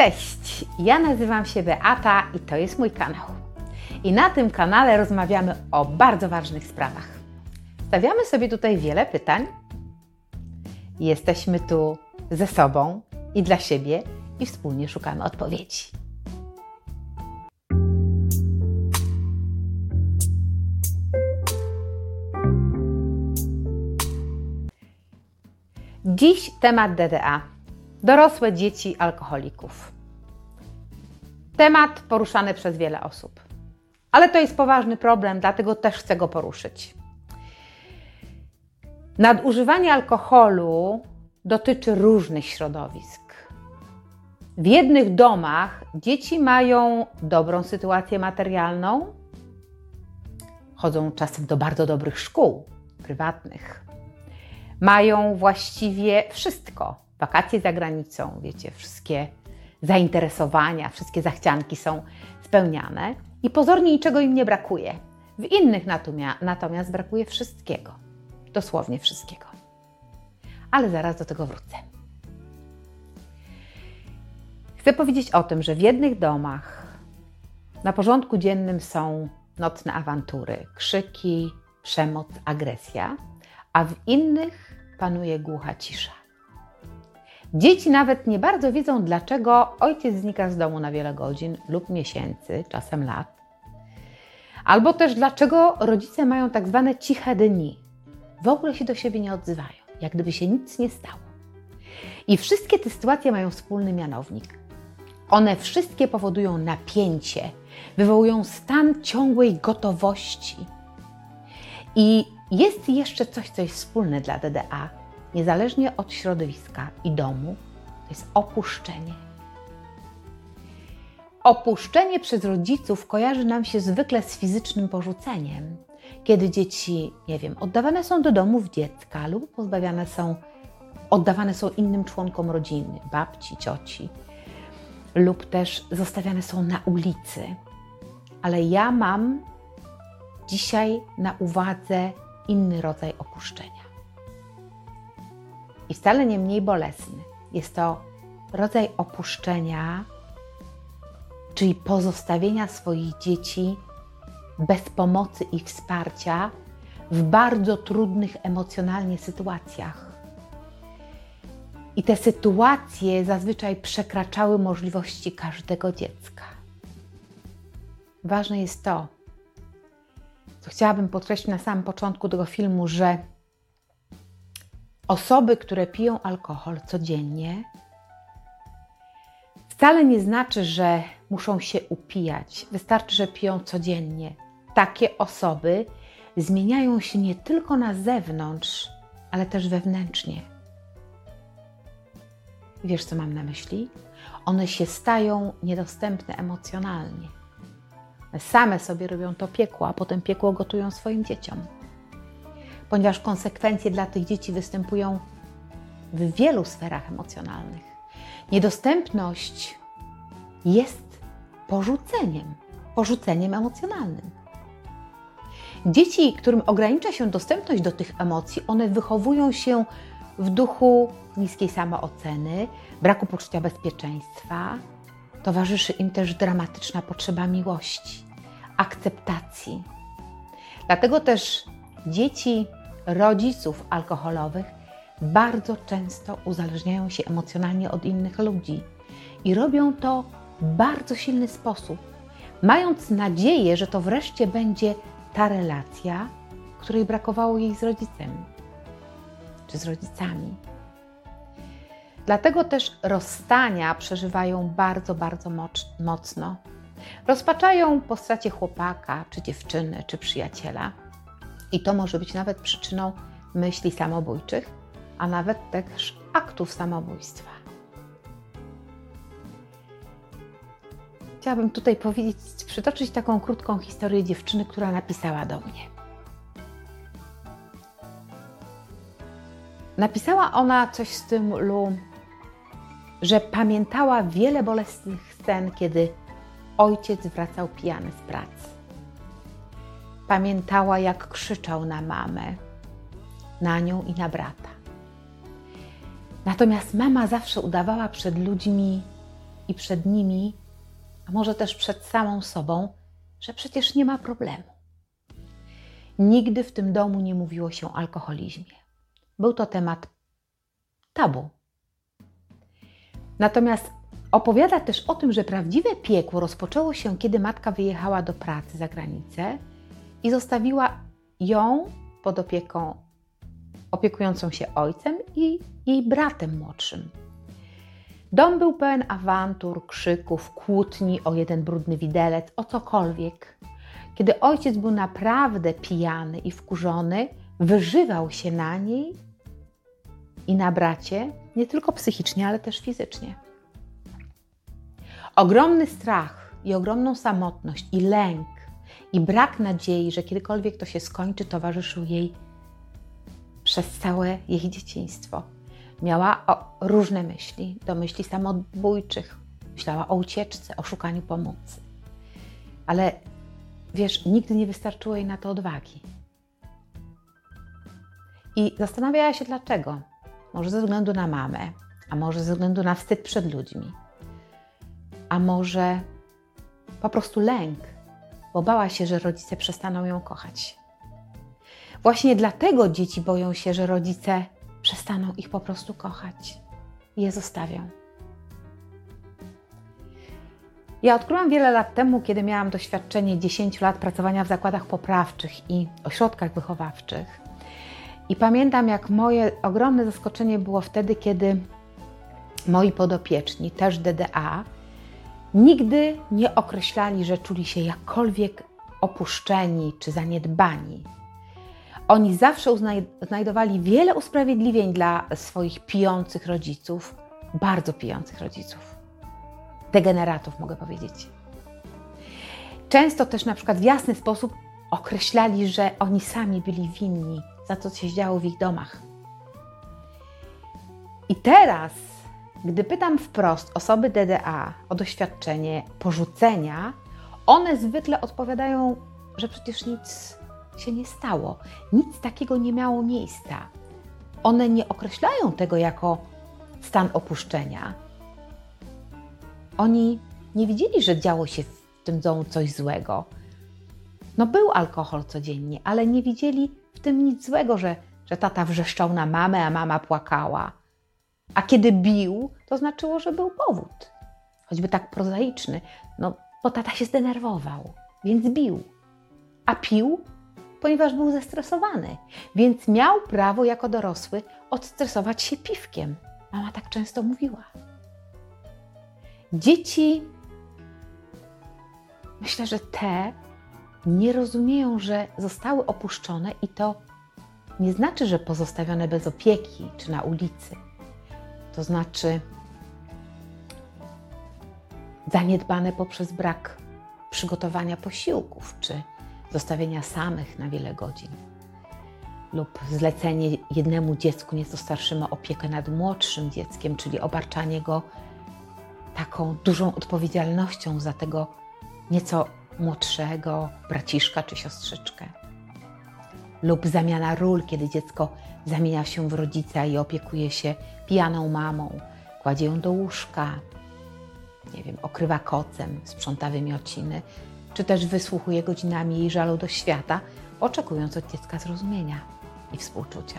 Cześć, ja nazywam się Beata i to jest mój kanał. I na tym kanale rozmawiamy o bardzo ważnych sprawach. Stawiamy sobie tutaj wiele pytań. Jesteśmy tu ze sobą i dla siebie i wspólnie szukamy odpowiedzi. Dziś temat DDA. Dorosłe dzieci alkoholików. Temat poruszany przez wiele osób. Ale to jest poważny problem, dlatego też chcę go poruszyć. Nadużywanie alkoholu dotyczy różnych środowisk. W jednych domach dzieci mają dobrą sytuację materialną, chodzą czasem do bardzo dobrych szkół prywatnych. Mają właściwie wszystko. Wakacje za granicą, wiecie, wszystkie zainteresowania, wszystkie zachcianki są spełniane i pozornie niczego im nie brakuje. W innych natomiast brakuje wszystkiego, dosłownie wszystkiego. Ale zaraz do tego wrócę. Chcę powiedzieć o tym, że w jednych domach na porządku dziennym są nocne awantury, krzyki, przemoc, agresja, a w innych panuje głucha cisza. Dzieci nawet nie bardzo wiedzą, dlaczego ojciec znika z domu na wiele godzin lub miesięcy, czasem lat. Albo też dlaczego rodzice mają tak zwane ciche dni. W ogóle się do siebie nie odzywają, jak gdyby się nic nie stało. I wszystkie te sytuacje mają wspólny mianownik. One wszystkie powodują napięcie, wywołują stan ciągłej gotowości. I jest jeszcze coś, co jest wspólne dla DDA, niezależnie od środowiska i domu, to jest opuszczenie. Opuszczenie przez rodziców kojarzy nam się zwykle z fizycznym porzuceniem, kiedy dzieci, nie wiem, oddawane są do domów dziecka lub pozbawiane są, oddawane są innym członkom rodziny, babci, cioci, lub też zostawiane są na ulicy. Ale ja mam dzisiaj na uwadze inny rodzaj opuszczenia i wcale nie mniej bolesny. Jest to rodzaj opuszczenia, czyli pozostawienia swoich dzieci bez pomocy i wsparcia w bardzo trudnych emocjonalnie sytuacjach. I te sytuacje zazwyczaj przekraczały możliwości każdego dziecka. Ważne jest to, co chciałabym podkreślić na samym początku tego filmu, że osoby, które piją alkohol codziennie, wcale nie znaczy, że muszą się upijać. Wystarczy, że piją codziennie. Takie osoby zmieniają się nie tylko na zewnątrz, ale też wewnętrznie. Wiesz, co mam na myśli? One się stają niedostępne emocjonalnie. Same sobie robią to piekło, a potem piekło gotują swoim dzieciom ponieważ konsekwencje dla tych dzieci występują w wielu sferach emocjonalnych. Niedostępność jest porzuceniem, porzuceniem emocjonalnym. Dzieci, którym ogranicza się dostępność do tych emocji, one wychowują się w duchu niskiej samooceny, braku poczucia bezpieczeństwa. Towarzyszy im też dramatyczna potrzeba miłości, akceptacji. Dlatego też dzieci rodziców alkoholowych bardzo często uzależniają się emocjonalnie od innych ludzi i robią to w bardzo silny sposób, mając nadzieję, że to wreszcie będzie ta relacja, której brakowało jej z rodzicem czy z rodzicami. Dlatego też rozstania przeżywają bardzo, bardzo mocno. Rozpaczają po stracie chłopaka, czy dziewczyny, czy przyjaciela i to może być nawet przyczyną myśli samobójczych, a nawet też aktów samobójstwa. Chciałabym tutaj powiedzieć, przytoczyć taką krótką historię dziewczyny, która napisała do mnie. Napisała ona coś w stylu, że pamiętała wiele bolesnych scen, kiedy ojciec wracał pijany z pracy Pamiętała, jak krzyczał na mamę, na nią i na brata. Natomiast mama zawsze udawała przed ludźmi i przed nimi, a może też przed samą sobą, że przecież nie ma problemu. Nigdy w tym domu nie mówiło się o alkoholizmie. Był to temat tabu. Natomiast opowiada też o tym, że prawdziwe piekło rozpoczęło się, kiedy matka wyjechała do pracy za granicę i zostawiła ją pod opieką opiekującą się ojcem i jej bratem młodszym. Dom był pełen awantur, krzyków, kłótni o jeden brudny widelec, o cokolwiek. Kiedy ojciec był naprawdę pijany i wkurzony, wyżywał się na niej i na bracie, nie tylko psychicznie, ale też fizycznie. Ogromny strach i ogromną samotność i lęk i brak nadziei, że kiedykolwiek to się skończy, towarzyszył jej przez całe jej dzieciństwo. Miała różne myśli, do myśli samobójczych. Myślała o ucieczce, o szukaniu pomocy. Ale wiesz, nigdy nie wystarczyło jej na to odwagi. I zastanawiała się dlaczego. Może ze względu na mamę, a może ze względu na wstyd przed ludźmi, a może po prostu lęk, bo bała się, że rodzice przestaną ją kochać. Właśnie dlatego dzieci boją się, że rodzice przestaną ich po prostu kochać je zostawią. Ja odkryłam wiele lat temu, kiedy miałam doświadczenie 10 lat pracowania w zakładach poprawczych i ośrodkach wychowawczych. I pamiętam, jak moje ogromne zaskoczenie było wtedy, kiedy moi podopieczni, też DDA, nigdy nie określali, że czuli się jakkolwiek opuszczeni czy zaniedbani. Oni zawsze znajdowali wiele usprawiedliwień dla swoich pijących rodziców, bardzo pijących rodziców. Degeneratów, mogę powiedzieć. Często też na przykład w jasny sposób określali, że oni sami byli winni za to, co się działo w ich domach. I teraz, gdy pytam wprost osoby DDA o doświadczenie porzucenia, one zwykle odpowiadają, że przecież nic się nie stało. Nic takiego nie miało miejsca. One nie określają tego jako stan opuszczenia. Oni nie widzieli, że działo się w tym domu coś złego. No był alkohol codziennie, ale nie widzieli w tym nic złego, że, że tata wrzeszczał na mamę, a mama płakała. A kiedy bił, to znaczyło, że był powód. Choćby tak prozaiczny. No, bo tata się zdenerwował, więc bił. A pił, ponieważ był zestresowany, więc miał prawo jako dorosły odstresować się piwkiem. Mama tak często mówiła. Dzieci, myślę, że te nie rozumieją, że zostały opuszczone i to nie znaczy, że pozostawione bez opieki czy na ulicy. To znaczy zaniedbane poprzez brak przygotowania posiłków czy zostawienia samych na wiele godzin lub zlecenie jednemu dziecku nieco starszemu opiekę nad młodszym dzieckiem, czyli obarczanie go taką dużą odpowiedzialnością za tego nieco młodszego braciszka czy siostrzyczkę. Lub zamiana ról, kiedy dziecko zamienia się w rodzica i opiekuje się pijaną mamą, kładzie ją do łóżka, nie wiem, okrywa kocem, sprząta wymiociny, czy też wysłuchuje godzinami jej żalu do świata, oczekując od dziecka zrozumienia i współczucia.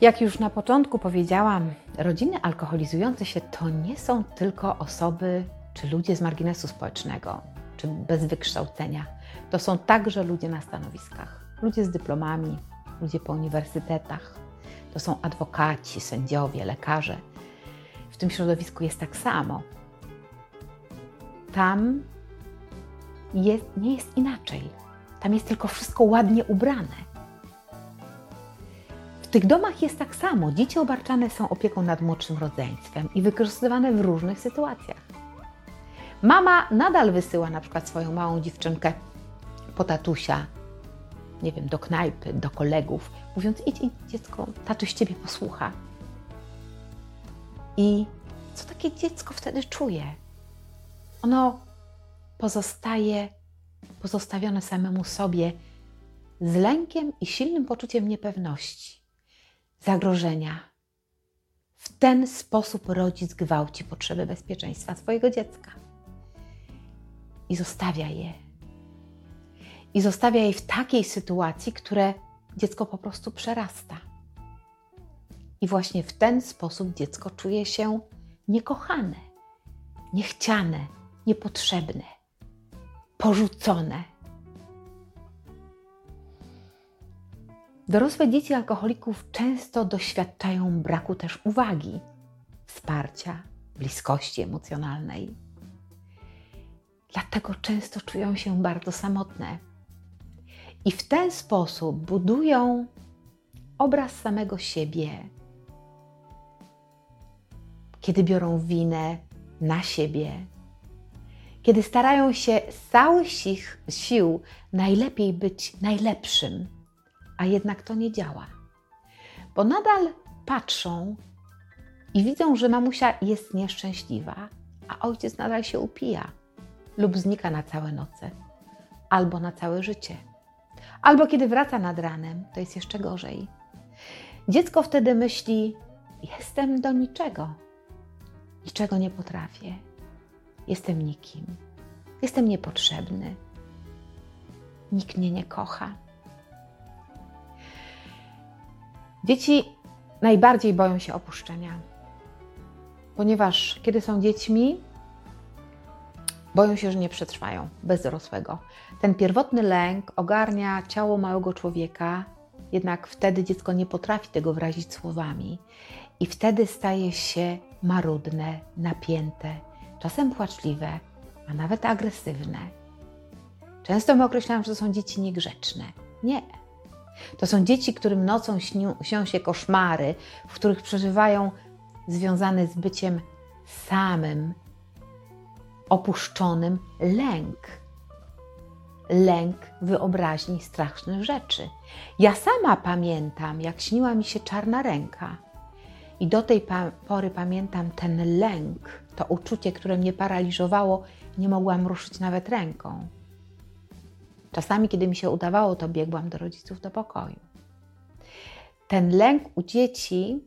Jak już na początku powiedziałam, rodziny alkoholizujące się to nie są tylko osoby czy ludzie z marginesu społecznego, czy bez wykształcenia. To są także ludzie na stanowiskach, ludzie z dyplomami, ludzie po uniwersytetach. To są adwokaci, sędziowie, lekarze. W tym środowisku jest tak samo tam jest, nie jest inaczej. Tam jest tylko wszystko ładnie ubrane. W tych domach jest tak samo. Dzieci obarczane są opieką nad młodszym rodzeństwem i wykorzystywane w różnych sytuacjach. Mama nadal wysyła na przykład swoją małą dziewczynkę po tatusia, nie wiem, do knajpy, do kolegów, mówiąc: idź, idź dziecko, tatuś ciebie posłucha. I co takie dziecko wtedy czuje? ono pozostaje pozostawione samemu sobie z lękiem i silnym poczuciem niepewności, zagrożenia, W ten sposób rodzic gwałci potrzeby bezpieczeństwa swojego dziecka i zostawia je. I zostawia je w takiej sytuacji, które dziecko po prostu przerasta. I właśnie w ten sposób dziecko czuje się niekochane, niechciane, niepotrzebne, porzucone. Dorosłe dzieci alkoholików często doświadczają braku też uwagi, wsparcia, bliskości emocjonalnej. Dlatego często czują się bardzo samotne. I w ten sposób budują obraz samego siebie, kiedy biorą winę na siebie, kiedy starają się z całych sił najlepiej być najlepszym, a jednak to nie działa. Bo nadal patrzą i widzą, że mamusia jest nieszczęśliwa, a ojciec nadal się upija lub znika na całe noce, albo na całe życie. Albo kiedy wraca nad ranem, to jest jeszcze gorzej. Dziecko wtedy myśli: Jestem do niczego, niczego nie potrafię, jestem nikim, jestem niepotrzebny, nikt mnie nie kocha. Dzieci najbardziej boją się opuszczenia, ponieważ kiedy są dziećmi, boją się, że nie przetrwają bez dorosłego. Ten pierwotny lęk ogarnia ciało małego człowieka, jednak wtedy dziecko nie potrafi tego wyrazić słowami i wtedy staje się marudne, napięte, czasem płaczliwe, a nawet agresywne. Często my określamy, że to są dzieci niegrzeczne. Nie. To są dzieci, którym nocą śnią, się koszmary, w których przeżywają związane z byciem samym, opuszczonym lęk. Lęk wyobraźni strasznych rzeczy. Ja sama pamiętam, jak śniła mi się czarna ręka. I do tej pory pamiętam ten lęk, to uczucie, które mnie paraliżowało, nie mogłam ruszyć nawet ręką. Czasami, kiedy mi się udawało, to biegłam do rodziców do pokoju. Ten lęk u dzieci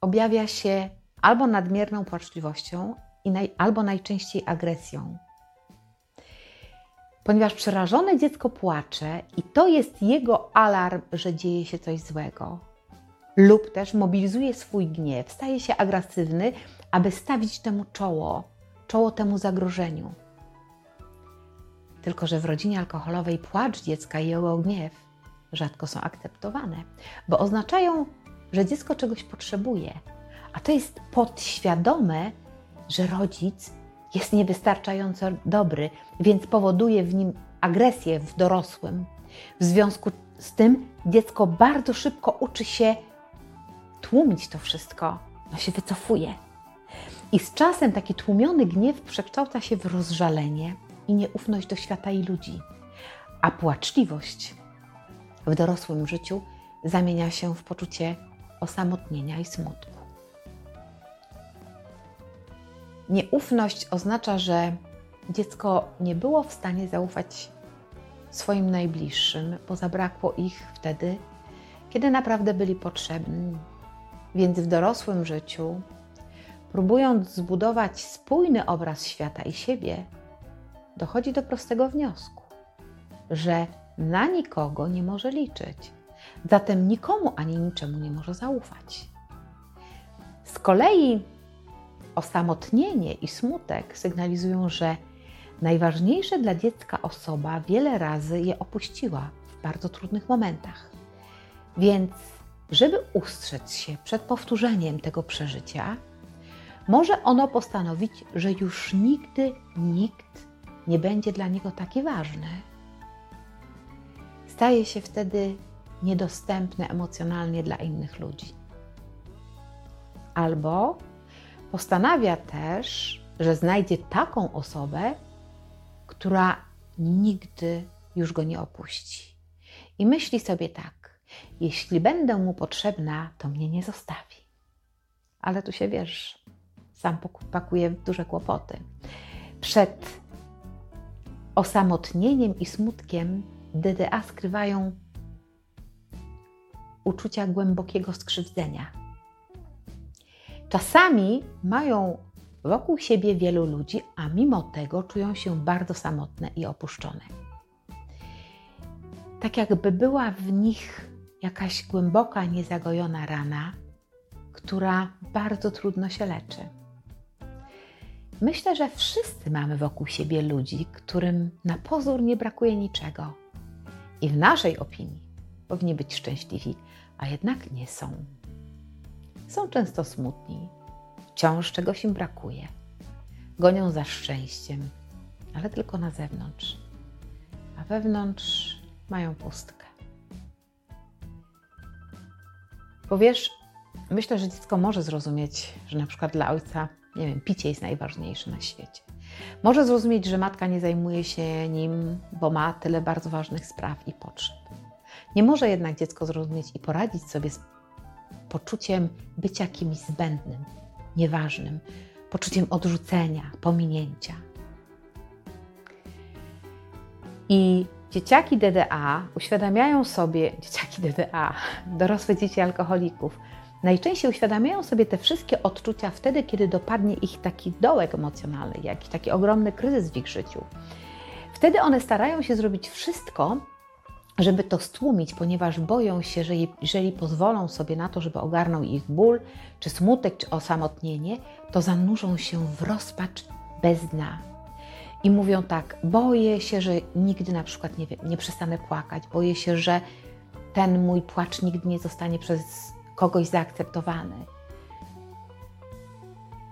objawia się albo nadmierną płaczliwością, albo najczęściej agresją. Ponieważ przerażone dziecko płacze i to jest jego alarm, że dzieje się coś złego, lub też mobilizuje swój gniew, staje się agresywny, aby stawić temu czoło, czoło temu zagrożeniu. Tylko, że w rodzinie alkoholowej płacz dziecka i jego gniew rzadko są akceptowane, bo oznaczają, że dziecko czegoś potrzebuje, a to jest podświadome, że rodzic jest niewystarczająco dobry, więc powoduje w nim agresję w dorosłym. W związku z tym dziecko bardzo szybko uczy się tłumić to wszystko, no się wycofuje. I z czasem taki tłumiony gniew przekształca się w rozżalenie i nieufność do świata i ludzi, a płaczliwość w dorosłym życiu zamienia się w poczucie osamotnienia i smutku. Nieufność oznacza, że dziecko nie było w stanie zaufać swoim najbliższym, bo zabrakło ich wtedy, kiedy naprawdę byli potrzebni. Więc w dorosłym życiu, próbując zbudować spójny obraz świata i siebie, dochodzi do prostego wniosku, że na nikogo nie może liczyć, zatem nikomu ani niczemu nie może zaufać. Z kolei Osamotnienie i smutek sygnalizują, że najważniejsza dla dziecka osoba wiele razy je opuściła w bardzo trudnych momentach. Więc, żeby ustrzec się przed powtórzeniem tego przeżycia, może ono postanowić, że już nigdy nikt nie będzie dla niego taki ważny. Staje się wtedy niedostępny emocjonalnie dla innych ludzi. Albo Postanawia też, że znajdzie taką osobę, która nigdy już go nie opuści. I myśli sobie tak: jeśli będę mu potrzebna, to mnie nie zostawi. Ale tu się wiesz, sam pakuje duże kłopoty. Przed osamotnieniem i smutkiem DDA skrywają uczucia głębokiego skrzywdzenia Czasami mają wokół siebie wielu ludzi, a mimo tego czują się bardzo samotne i opuszczone. Tak jakby była w nich jakaś głęboka, niezagojona rana, która bardzo trudno się leczy. Myślę, że wszyscy mamy wokół siebie ludzi, którym na pozór nie brakuje niczego. I w naszej opinii powinni być szczęśliwi, a jednak nie są. Są często smutni, wciąż czegoś im brakuje. Gonią za szczęściem, ale tylko na zewnątrz, a wewnątrz mają pustkę. Bo wiesz, myślę, że dziecko może zrozumieć, że na przykład dla ojca, nie wiem, picie jest najważniejsze na świecie. Może zrozumieć, że matka nie zajmuje się nim, bo ma tyle bardzo ważnych spraw i potrzeb. Nie może jednak dziecko zrozumieć i poradzić sobie z poczuciem bycia kimś zbędnym, nieważnym, poczuciem odrzucenia, pominięcia. I dzieciaki DDA uświadamiają sobie, dzieciaki DDA, dorosłe dzieci alkoholików, najczęściej uświadamiają sobie te wszystkie odczucia wtedy, kiedy dopadnie ich taki dołek emocjonalny, jakiś taki ogromny kryzys w ich życiu. Wtedy one starają się zrobić wszystko, żeby to stłumić, ponieważ boją się, że jeżeli pozwolą sobie na to, żeby ogarnął ich ból, czy smutek, czy osamotnienie, to zanurzą się w rozpacz bez dna. I mówią tak: boję się, że nigdy na przykład nie, nie przestanę płakać, boję się, że ten mój płacz nigdy nie zostanie przez kogoś zaakceptowany.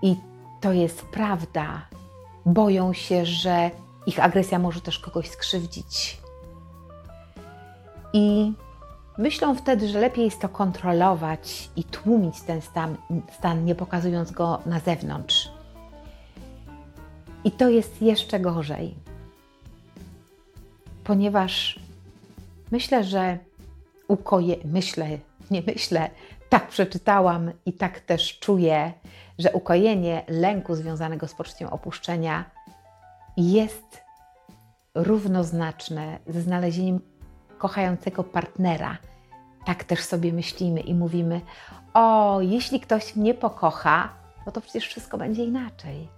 I to jest prawda. Boją się, że ich agresja może też kogoś skrzywdzić i myślą wtedy, że lepiej jest to kontrolować i tłumić ten stan, stan, nie pokazując go na zewnątrz. I to jest jeszcze gorzej, ponieważ myślę, że ukoje, myślę, nie myślę, tak przeczytałam i tak też czuję, że ukojenie lęku związanego z poczuciem opuszczenia jest równoznaczne ze znalezieniem kochającego partnera. Tak też sobie myślimy i mówimy: O, jeśli ktoś mnie pokocha, no to przecież wszystko będzie inaczej.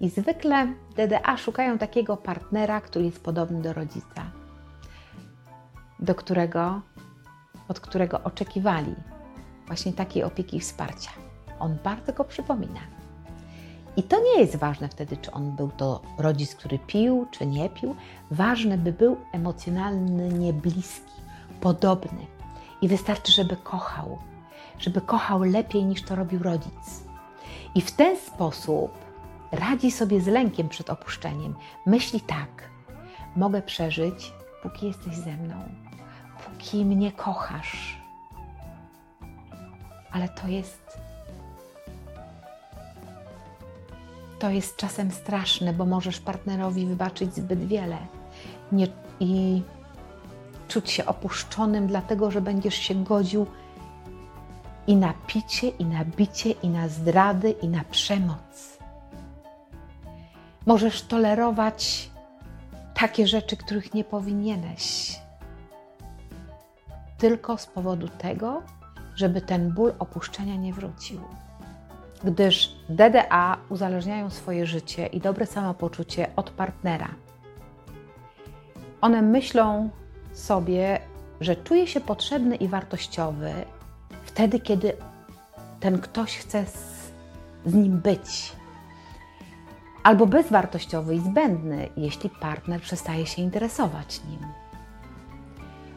I zwykle DDA szukają takiego partnera, który jest podobny do rodzica, do którego, od którego oczekiwali właśnie takiej opieki i wsparcia. On bardzo go przypomina. I to nie jest ważne wtedy, czy on był to rodzic, który pił, czy nie pił. Ważne, by był emocjonalnie bliski, podobny. I wystarczy, żeby kochał, żeby kochał lepiej niż to robił rodzic. I w ten sposób radzi sobie z lękiem przed opuszczeniem. Myśli tak: mogę przeżyć, póki jesteś ze mną, póki mnie kochasz. Ale to jest to jest czasem straszne, bo możesz partnerowi wybaczyć zbyt wiele. Nie, i czuć się opuszczonym, dlatego że będziesz się godził i na picie, i na bicie, i na zdrady, i na przemoc. Możesz tolerować takie rzeczy, których nie powinieneś, tylko z powodu tego, żeby ten ból opuszczenia nie wrócił gdyż DDA uzależniają swoje życie i dobre samopoczucie od partnera. One myślą sobie, że czuje się potrzebny i wartościowy wtedy, kiedy ten ktoś chce z, z nim być. Albo bezwartościowy i zbędny, jeśli partner przestaje się interesować nim.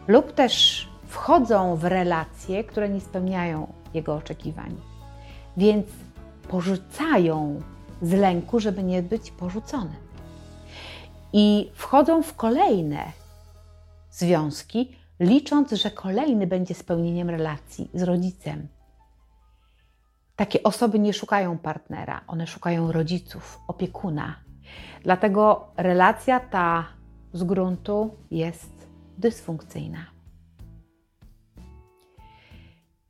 Lub też wchodzą w relacje, które nie spełniają jego oczekiwań. Więc porzucają z lęku, żeby nie być porzucone. I wchodzą w kolejne związki, licząc, że kolejny będzie spełnieniem relacji z rodzicem. Takie osoby nie szukają partnera, one szukają rodziców, opiekuna. Dlatego relacja ta z gruntu jest dysfunkcyjna.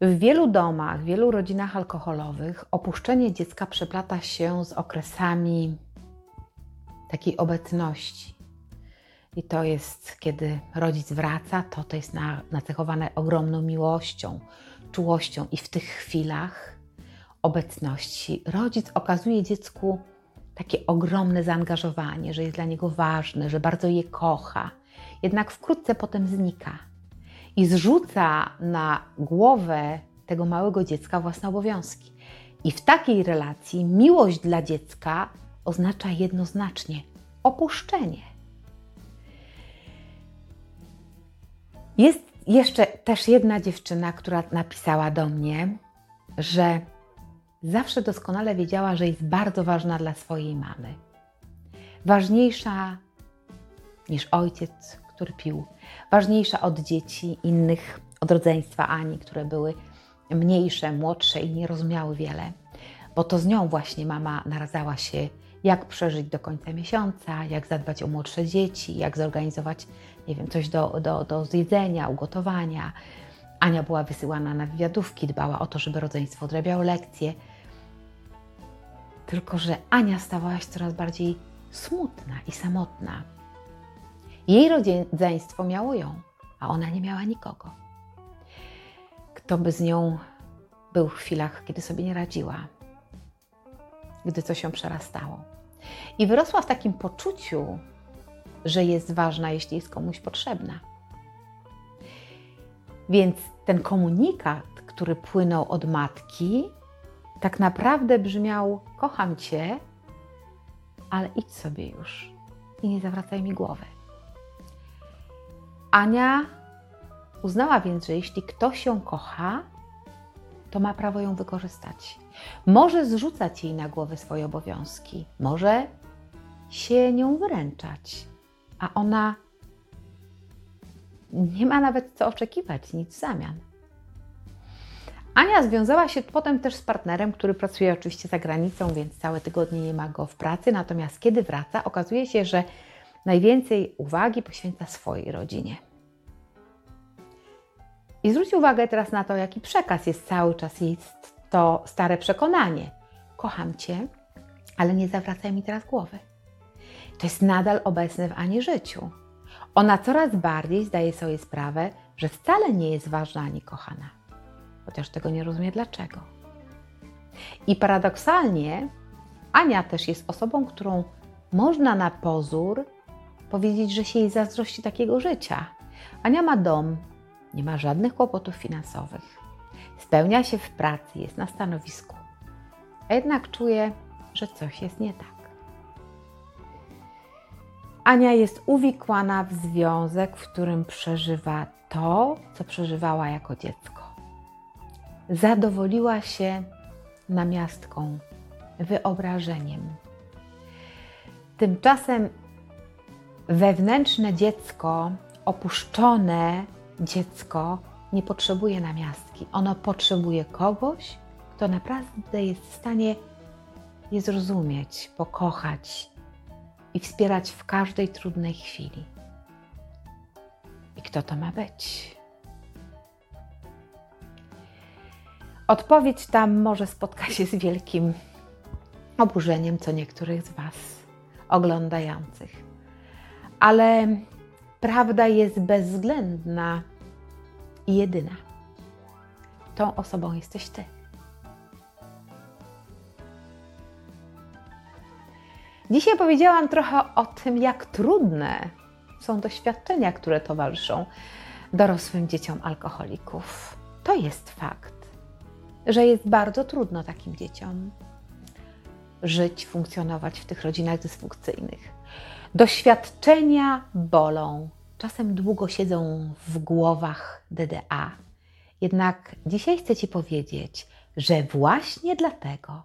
W wielu domach, w wielu rodzinach alkoholowych opuszczenie dziecka przeplata się z okresami takiej obecności. I to jest, kiedy rodzic wraca, to to jest nacechowane ogromną miłością, czułością, i w tych chwilach obecności rodzic okazuje dziecku takie ogromne zaangażowanie, że jest dla niego ważny, że bardzo je kocha, jednak wkrótce potem znika i zrzuca na głowę tego małego dziecka własne obowiązki. I w takiej relacji miłość dla dziecka oznacza jednoznacznie opuszczenie. Jest jeszcze też jedna dziewczyna, która napisała do mnie, że zawsze doskonale wiedziała, że jest bardzo ważna dla swojej mamy. Ważniejsza niż ojciec, który pił, ważniejsza od dzieci innych, od rodzeństwa Ani, które były mniejsze, młodsze i nie rozumiały wiele, bo to z nią właśnie mama naradzała się, jak przeżyć do końca miesiąca, jak zadbać o młodsze dzieci, jak zorganizować, nie wiem, coś do, do, do zjedzenia, ugotowania. Ania była wysyłana na wywiadówki, dbała o to, żeby rodzeństwo odrabiało lekcje. Tylko, że Ania stawała się coraz bardziej smutna i samotna. Jej rodzeństwo miało ją, a ona nie miała nikogo. Kto by z nią był w chwilach, kiedy sobie nie radziła, gdy coś się przerastało. I wyrosła w takim poczuciu, że jest ważna, jeśli jest komuś potrzebna. Więc ten komunikat, który płynął od matki, tak naprawdę brzmiał: Kocham cię, ale idź sobie już i nie zawracaj mi głowy. Ania uznała więc, że jeśli ktoś ją kocha, to ma prawo ją wykorzystać. Może zrzucać jej na głowę swoje obowiązki, może się nią wyręczać, a ona nie ma nawet co oczekiwać, nic w zamian. Ania związała się potem też z partnerem, który pracuje oczywiście za granicą, więc całe tygodnie nie ma go w pracy. Natomiast kiedy wraca, okazuje się, że najwięcej uwagi poświęca swojej rodzinie. I zwróć uwagę teraz na to, jaki przekaz jest cały czas jest to stare przekonanie. Kocham Cię, ale nie zawracaj mi teraz głowy. To jest nadal obecne w Ani życiu. Ona coraz bardziej zdaje sobie sprawę, że wcale nie jest ważna ani kochana, chociaż tego nie rozumie dlaczego. I paradoksalnie Ania też jest osobą, którą można na pozór powiedzieć, że się jej zazdrości takiego życia. Ania ma dom, nie ma żadnych kłopotów finansowych, spełnia się w pracy, jest na stanowisku, a jednak czuje, że coś jest nie tak. Ania jest uwikłana w związek, w którym przeżywa to, co przeżywała jako dziecko. Zadowoliła się namiastką, wyobrażeniem. Tymczasem wewnętrzne dziecko, opuszczone dziecko, nie potrzebuje namiastki. Ono potrzebuje kogoś, kto naprawdę jest w stanie je zrozumieć, pokochać i wspierać w każdej trudnej chwili. I kto to ma być? Odpowiedź tam może spotka się z wielkim oburzeniem co niektórych z Was oglądających. Ale prawda jest bezwzględna i jedyna. Tą osobą jesteś Ty. Dzisiaj powiedziałam trochę o tym, jak trudne są doświadczenia, które towarzyszą dorosłym dzieciom alkoholików. To jest fakt, że jest bardzo trudno takim dzieciom żyć, funkcjonować w tych rodzinach dysfunkcyjnych. Doświadczenia bolą, czasem długo siedzą w głowach DDA. Jednak dzisiaj chcę Ci powiedzieć, że właśnie dlatego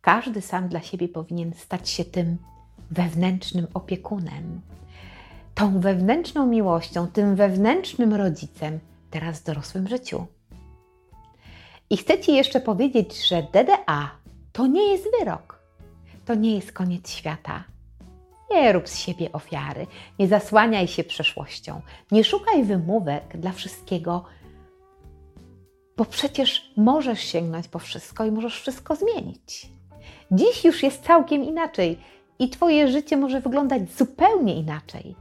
każdy sam dla siebie powinien stać się tym wewnętrznym opiekunem, tą wewnętrzną miłością, tym wewnętrznym rodzicem teraz w dorosłym życiu. I chcę Ci jeszcze powiedzieć, że DDA to nie jest wyrok, to nie jest koniec świata nie rób z siebie ofiary, nie zasłaniaj się przeszłością, nie szukaj wymówek dla wszystkiego, bo przecież możesz sięgnąć po wszystko i możesz wszystko zmienić. Dziś już jest całkiem inaczej i Twoje życie może wyglądać zupełnie inaczej.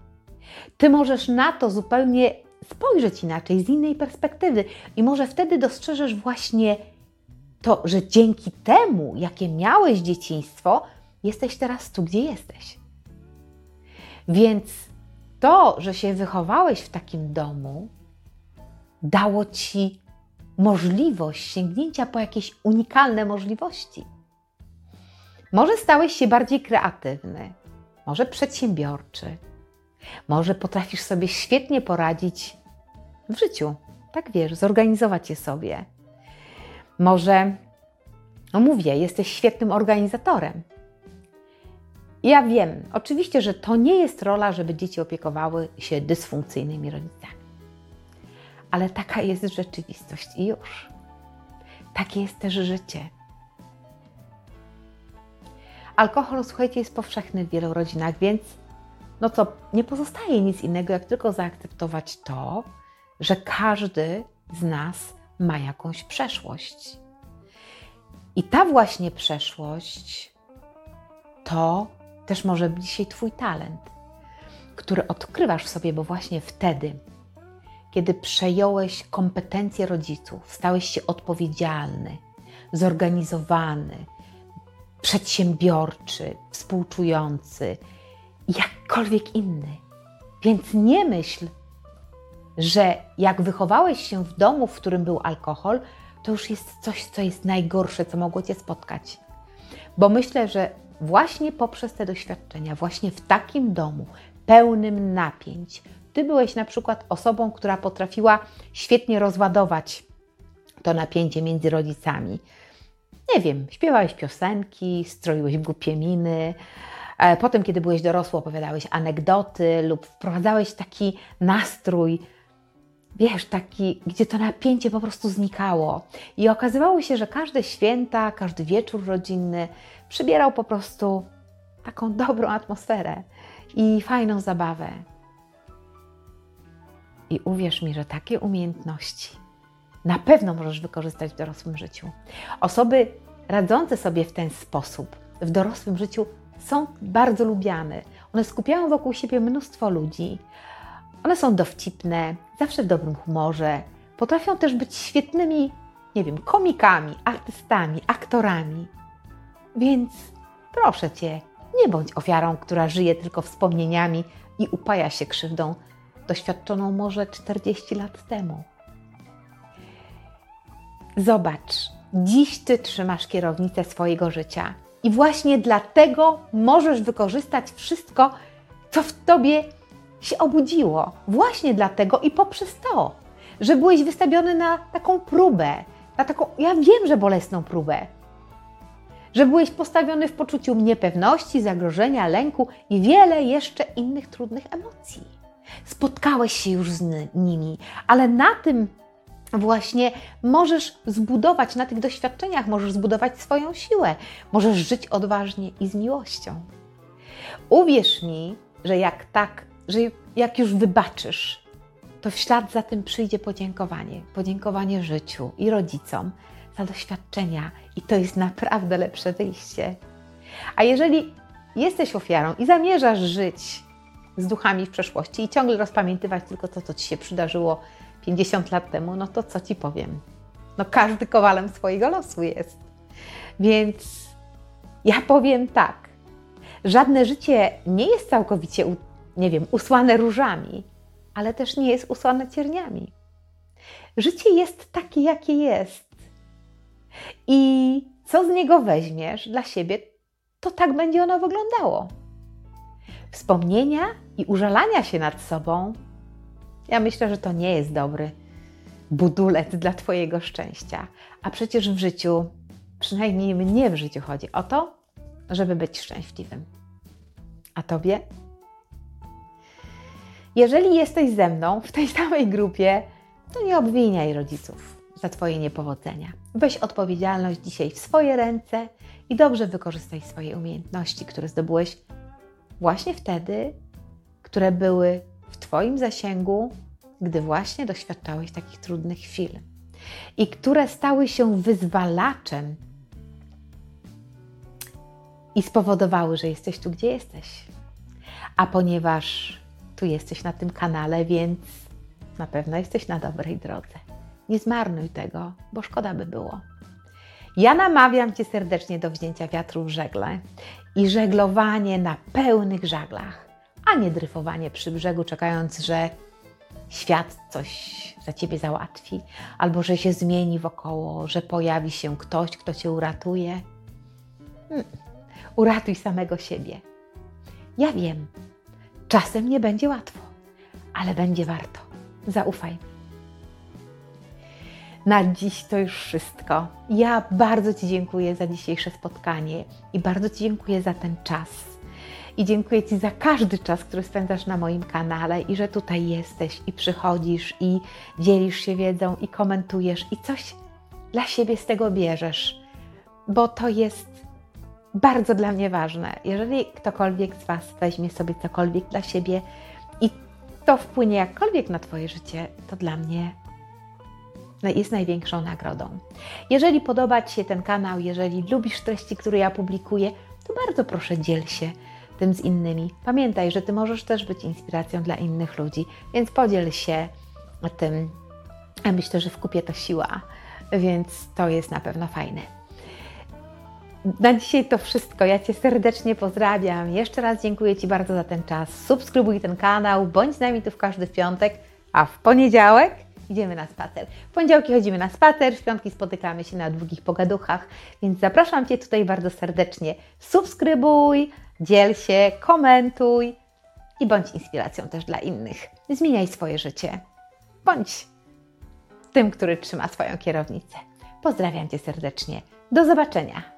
Ty możesz na to zupełnie spojrzeć inaczej, z innej perspektywy, i może wtedy dostrzeżesz właśnie to że dzięki temu, jakie miałeś dzieciństwo, jesteś teraz tu, gdzie jesteś. Więc to, że się wychowałeś w takim domu, dało ci możliwość sięgnięcia po jakieś unikalne możliwości. Może stałeś się bardziej kreatywny, może przedsiębiorczy, może potrafisz sobie świetnie poradzić w życiu, tak wiesz, zorganizować je sobie. Może, no mówię, jesteś świetnym organizatorem. Ja wiem, oczywiście, że to nie jest rola, żeby dzieci opiekowały się dysfunkcyjnymi rodzicami. Ale taka jest rzeczywistość i już. Takie jest też życie. Alkohol, słuchajcie, jest powszechny w wielu rodzinach, więc no co, nie pozostaje nic innego, jak tylko zaakceptować to, że każdy z nas ma jakąś przeszłość. I ta właśnie przeszłość to też może być dzisiaj Twój talent, który odkrywasz w sobie, bo właśnie wtedy, kiedy przejąłeś kompetencje rodziców, stałeś się odpowiedzialny, zorganizowany, przedsiębiorczy, współczujący, jakkolwiek inny. Więc nie myśl, że jak wychowałeś się w domu, w którym był alkohol, to już jest coś, co jest najgorsze, co mogło Cię spotkać. Bo myślę, że właśnie poprzez te doświadczenia, właśnie w takim domu, pełnym napięć, Ty byłeś na przykład osobą, która potrafiła świetnie rozładować to napięcie między rodzicami. Nie wiem, śpiewałeś piosenki, stroiłeś głupie miny, e, Potem, kiedy byłeś dorosły, opowiadałeś anegdoty lub wprowadzałeś taki nastrój, wiesz, taki, gdzie to napięcie po prostu znikało. I okazywało się, że każde święta, każdy wieczór rodzinny przybierał po prostu taką dobrą atmosferę i fajną zabawę. I uwierz mi, że takie umiejętności na pewno możesz wykorzystać w dorosłym życiu. Osoby radzące sobie w ten sposób w dorosłym życiu są bardzo lubiane. One skupiają wokół siebie mnóstwo ludzi. One są dowcipne, zawsze w dobrym humorze. Potrafią też być świetnymi, nie wiem, komikami, artystami, aktorami. Więc proszę cię, nie bądź ofiarą, która żyje tylko wspomnieniami i upaja się krzywdą doświadczoną może 40 lat temu. Zobacz, dziś ty trzymasz kierownicę swojego życia i właśnie dlatego możesz wykorzystać wszystko, co w tobie się obudziło. Właśnie dlatego i poprzez to, że byłeś wystawiony na taką próbę, na taką, ja wiem, że bolesną próbę, że byłeś postawiony w poczuciu niepewności, zagrożenia, lęku i wiele jeszcze innych trudnych emocji. Spotkałeś się już z nimi, ale na tym właśnie możesz zbudować, na tych doświadczeniach możesz zbudować swoją siłę, możesz żyć odważnie i z miłością. Uwierz mi, że jak tak, że jak już wybaczysz, to w ślad za tym przyjdzie podziękowanie. Podziękowanie życiu i rodzicom za doświadczenia, i to jest naprawdę lepsze wyjście. A jeżeli jesteś ofiarą i zamierzasz żyć z duchami w przeszłości i ciągle rozpamiętywać tylko to, co ci się przydarzyło 50 lat temu, no to co ci powiem? No każdy kowalem swojego losu jest. Więc ja powiem tak. Żadne życie nie jest całkowicie, nie wiem, usłane różami, ale też nie jest usłane cierniami. Życie jest takie, jakie jest. I co z niego weźmiesz dla siebie, to tak będzie ono wyglądało. Wspomnienia i użalania się nad sobą ja myślę, że to nie jest dobry budulec dla Twojego szczęścia. A przecież w życiu, przynajmniej mnie w życiu chodzi o to, żeby być szczęśliwym. A Tobie? Jeżeli jesteś ze mną w tej samej grupie, to nie obwiniaj rodziców za Twoje niepowodzenia. Weź odpowiedzialność dzisiaj w swoje ręce i dobrze wykorzystaj swoje umiejętności, które zdobyłeś właśnie wtedy, które były w Twoim zasięgu, gdy właśnie doświadczałeś takich trudnych chwil i które stały się wyzwalaczem i spowodowały, że jesteś tu, gdzie jesteś. A ponieważ tu jesteś na tym kanale, więc na pewno jesteś na dobrej drodze. Nie zmarnuj tego, bo szkoda by było. Ja namawiam Cię serdecznie do wzięcia wiatru w żegle i żeglowanie na pełnych żaglach, a nie dryfowanie przy brzegu, czekając, że świat coś za Ciebie załatwi, albo że się zmieni wokoło, że pojawi się ktoś, kto Cię uratuje. Hmm. Uratuj samego siebie. Ja wiem, czasem nie będzie łatwo, ale będzie warto. Zaufaj. Na dziś to już wszystko. Ja bardzo Ci dziękuję za dzisiejsze spotkanie i bardzo Ci dziękuję za ten czas. I dziękuję Ci za każdy czas, który spędzasz na moim kanale i że tutaj jesteś i przychodzisz i dzielisz się wiedzą i komentujesz i coś dla siebie z tego bierzesz, bo to jest bardzo dla mnie ważne. Jeżeli ktokolwiek z Was weźmie sobie cokolwiek dla siebie i to wpłynie jakkolwiek na Twoje życie, to dla mnie jest największą nagrodą. Jeżeli podoba Ci się ten kanał, jeżeli lubisz treści, które ja publikuję, to bardzo proszę dziel się tym z innymi. Pamiętaj, że Ty możesz też być inspiracją dla innych ludzi, więc podziel się tym. Ja myślę, że w kupie to siła, więc to jest na pewno fajne. Na dzisiaj to wszystko. Ja Cię serdecznie pozdrawiam. Jeszcze raz dziękuję Ci bardzo za ten czas. Subskrybuj ten kanał, bądź z nami tu w każdy piątek, a w poniedziałek idziemy na spacer. W poniedziałki chodzimy na spacer, w piątki spotykamy się na długich pogaduchach, więc zapraszam Cię tutaj bardzo serdecznie. Subskrybuj, dziel się, komentuj i bądź inspiracją też dla innych. Zmieniaj swoje życie. Bądź tym, który trzyma swoją kierownicę. Pozdrawiam Cię serdecznie. Do zobaczenia.